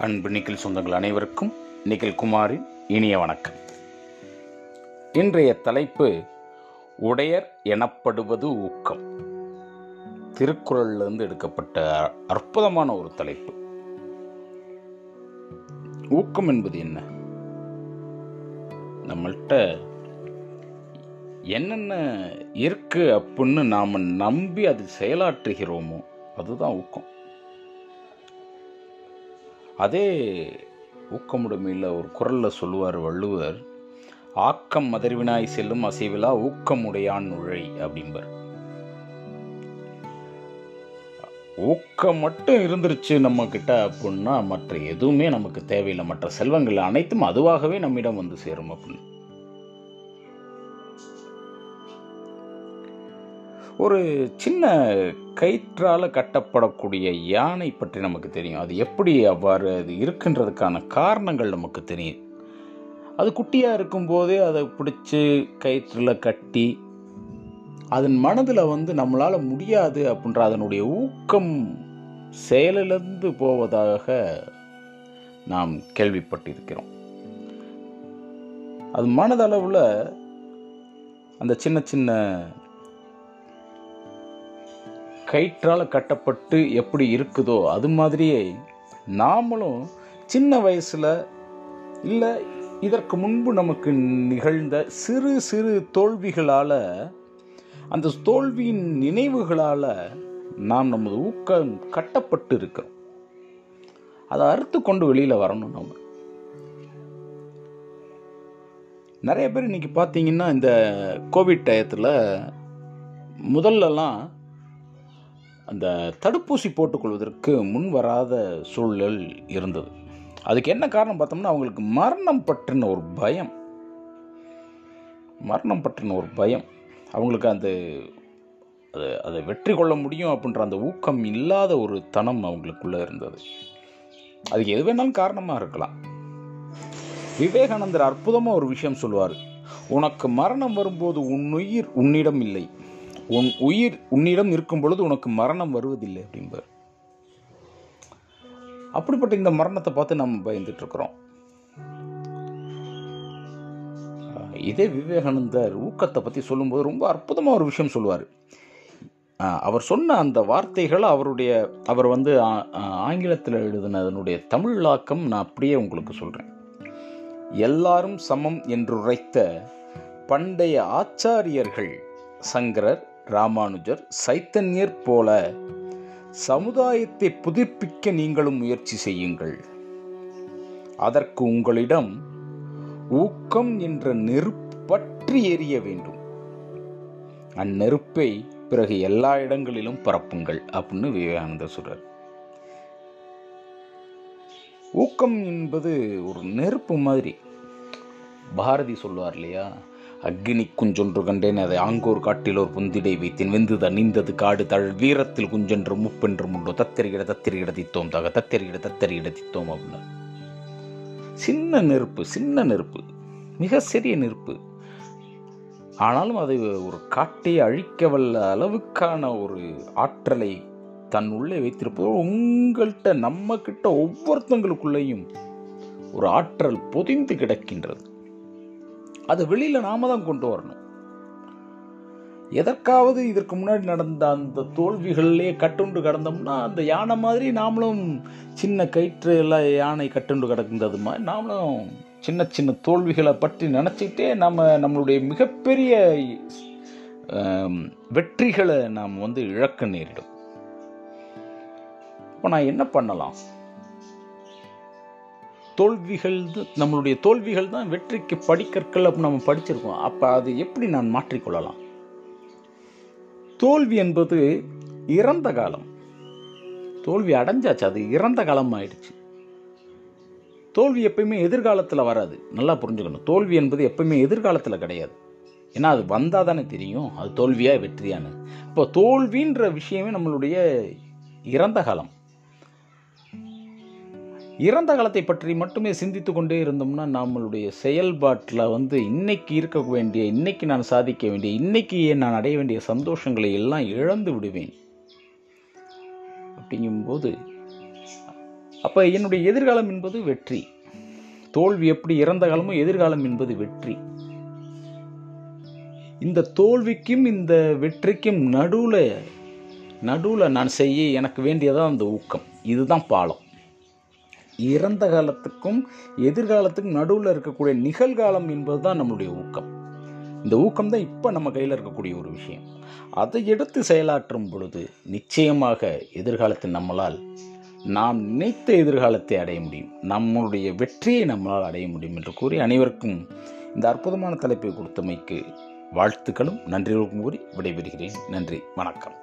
அன்பு நிக்கில் சொந்தங்கள் அனைவருக்கும் நிக்கில் குமாரின் இனிய வணக்கம். இன்றைய தலைப்பு உடையர் எனப்படுவது ஊக்கம். திருக்குறளிலிருந்து எடுக்கப்பட்ட அற்புதமான ஒரு தலைப்பு. ஊக்கம் என்பது என்ன? நம்மள்கிட்ட என்னென்ன இருக்கு அப்படின்னு நாம் நம்பி அது செயலாற்றுகிறோமோ அதுதான் ஊக்கம். அதே ஊக்கமுடைமையில் ஒரு குரலில் சொல்லுவார் வள்ளுவர் ஆக்கம் மதர்வினாய் செல்லும் அசைவிலா ஊக்கமுடையான் நுழை அப்படிம்பார். ஊக்கம் மட்டும் இருந்துருச்சு நம்ம கிட்ட அப்படின்னா மற்ற எதுவுமே நமக்கு தேவையில்லை. மற்ற செல்வங்கள் அனைத்தும் அதுவாகவே நம்மிடம் வந்து சேரும் அப்படின்னு. ஒரு சின்ன கயிற்றால் கட்டப்படக்கூடிய யானை பற்றி நமக்கு தெரியும். அது எப்படி அவ்வாறு அது இருக்கின்றதுக்கான காரணங்கள் நமக்கு தெரியும். அது குட்டியாக இருக்கும்போதே அதை பிடிச்சி கயிற்றில் கட்டி அதன் மனதில் வந்து நம்மளால் முடியாது அப்படின்ற அதனுடைய ஊக்கம் செயலிழந்து போவதாக நாம் கேள்விப்பட்டிருக்கிறோம். அது மனதளவில் அந்த சின்ன சின்ன கயிற்றால் கட்டப்பட்டு எப்படி இருக்குதோ அது மாதிரியே நாமளும் சின்ன வயசில் இல்லை இதற்கு முன்பு நமக்கு நிகழ்ந்த சிறு சிறு தோல்விகளால் அந்த தோல்வியின் நினைவுகளால் நாம் நமது ஊக்கம் கட்டப்பட்டு இருக்கிறோம். அதை அறுத்து கொண்டு வெளியில் வரணும் நம்ம நிறைய பேர் இன்னைக்கு பார்த்தீங்கன்னா இந்த கோவிட் டயத்தில் முதல்லலாம் அந்த தடுப்பூசி போட்டுக்கொள்வதற்கு முன் வராத சூழல் இருந்தது. அதுக்கு என்ன காரணம் பார்த்தோம்னா அவங்களுக்கு மரணம் பற்றின ஒரு பயம். மரணம் பற்றின ஒரு பயம். அவங்களுக்கு அந்த அது அதை வெற்றி கொள்ள முடியும் அப்படின்ற அந்த ஊக்கம் இல்லாத ஒரு தனம் அவங்களுக்குள்ளே இருந்தது. அதுக்கு எது வேணாலும் காரணமாக இருக்கலாம். விவேகானந்தர் அற்புதமாக ஒரு விஷயம் சொல்லுவார் உனக்கு மரணம் வரும்போது உன் உயிர் உன்னிடம் இல்லை. உன் உயிர் உன்னிடம் இருக்கும் பொழுது உனக்கு மரணம் வருவதில்லை அப்படிம்பார். அப்படிப்பட்ட இந்த மரணத்தை பார்த்து நம்ம பயந்துட்டு இருக்கிறோம். இதே விவேகானந்தர் ஊக்கத்தை பற்றி சொல்லும்போது ரொம்ப அற்புதமாக ஒரு விஷயம் சொல்லுவார். அவர் சொன்ன அந்த வார்த்தைகள் அவருடைய அவர் வந்து ஆங்கிலத்தில் எழுதின அதனுடைய தமிழாக்கம் நான் அப்படியே உங்களுக்கு சொல்கிறேன் எல்லாரும் சமம் என்று உரைத்த பண்டைய ஆச்சாரியர்கள் சங்கரர் ராமானுஜர் சைத்தன்யர் போல சமுதாயத்தை புதுப்பிக்க நீங்களும் முயற்சி செய்யுங்கள். அதற்கு உங்களிடம் ஊக்கம் என்ற நெருப்பற்றி எரிய வேண்டும். அந்நெருப்பை பிறகு எல்லா இடங்களிலும் பரப்புங்கள் அப்படின்னு விவேகானந்தர் சொல்றார். ஊக்கம் என்பது ஒரு நெருப்பு மாதிரி. பாரதி சொல்லுவார் இல்லையா? அக்னி குஞ்சொன்று கண்டேன். அதை ஆங்கோர் காட்டில் ஒரு புந்திடை வைத்தேன். வெந்து தணிந்தது காடு தழ். வீரத்தில் குஞ்சென்று முப்பென்று முண்டோ. தத்தெரிகிட தத்தெரிகிட தித்தோம் தக. தத்தெரிகிட தத்தெரிகிட தித்தோம் அப்படின்னு சின்ன நெருப்பு சின்ன நெருப்பு. மிக சிறிய நெருப்பு. ஆனாலும் அதை ஒரு காட்டை அழிக்க வல்ல அளவுக்கான ஒரு ஆற்றலை தன் உள்ளே வைத்திருப்பது உங்கள்கிட்ட நம்ம கிட்ட ஒவ்வொருத்தங்களுக்குள்ளேயும் ஒரு ஆற்றல் பொதிந்து கிடக்கின்றது. அதை வெளியில் நாம தான் கொண்டு வரணும். எதற்காவது இதற்கு முன்னாடி நடந்த அந்த தோல்விகள்லேயே கட்டுண்டு கிடந்தோம்னா அந்த யானை மாதிரி நாமளும் சின்ன கயிற்று எல்லாம் யானை கட்டுண்டு கிடந்தது மாதிரி நாமளும் சின்ன சின்ன தோல்விகளை பற்றி நினச்சிக்கிட்டே நம்ம நம்மளுடைய மிகப்பெரிய வெற்றிகளை நாம் வந்து இழக்க நேரிடும். இப்போ நான் என்ன பண்ணலாம்? தோல்விகள் நம்மளுடைய தோல்விகள் தான் வெற்றிக்கு படிக்கற்கள் அப்படி நம்ம படிச்சிருக்கோம். அப்போ அது எப்படி நான் மாற்றிக்கொள்ளலாம்? தோல்வி என்பது இறந்த காலம். தோல்வி அடைஞ்சாச்சு அது இறந்த காலம் ஆயிடுச்சு. தோல்வி எப்பயுமே எதிர்காலத்தில் வராது. நல்லா புரிஞ்சுக்கணும். தோல்வி என்பது எப்பயுமே எதிர்காலத்தில் கிடையாது. ஏன்னா அது வந்தால் தானே தெரியும். அது தோல்வியா வெற்றியான்னு. இப்போ தோல்வின்ற விஷயமே நம்மளுடைய இறந்த காலம். இறந்த காலத்தை பற்றி மட்டுமே சிந்தித்து கொண்டே இருந்தோம்னா நம்மளுடைய செயல்பாட்டில் வந்து இன்னைக்கு இருக்க வேண்டிய இன்னைக்கு நான் சாதிக்க வேண்டிய இன்னைக்கு நான் அடைய வேண்டிய சந்தோஷங்களை எல்லாம் இழந்து விடுவேன். அப்படிங்கும்போது அப்போ என்னுடைய எதிர்காலம் என்பது வெற்றி. தோல்வி எப்படி இறந்த காலமும் எதிர்காலம் என்பது வெற்றி. இந்த தோல்விக்கும் இந்த வெற்றிக்கும் நடுவில் நடுவில் நான் செய்ய எனக்கு வேண்டியதான் அந்த ஊக்கம். இதுதான் பாலம். இறந்த காலத்துக்கும் எதிர்காலத்துக்கும் நடுவில் இருக்கக்கூடிய நிகழ்காலம் என்பது தான் நம்மளுடைய ஊக்கம். இந்த ஊக்கம் தான் இப்போ நம்ம கையில் இருக்கக்கூடிய ஒரு விஷயம். அதை எடுத்து செயலாற்றும் பொழுது நிச்சயமாக எதிர்காலத்தில் நம்மளால் நாம் நினைத்த எதிர்காலத்தை அடைய முடியும். நம்மளுடைய வெற்றியை நம்மளால் அடைய முடியும் என்று கூறி அனைவருக்கும் இந்த அற்புதமான தலைப்பை கொடுத்தமைக்கு வாழ்த்துக்களும் நன்றிகளுக்கும் கூறி விடைபெறுகிறேன். நன்றி வணக்கம்.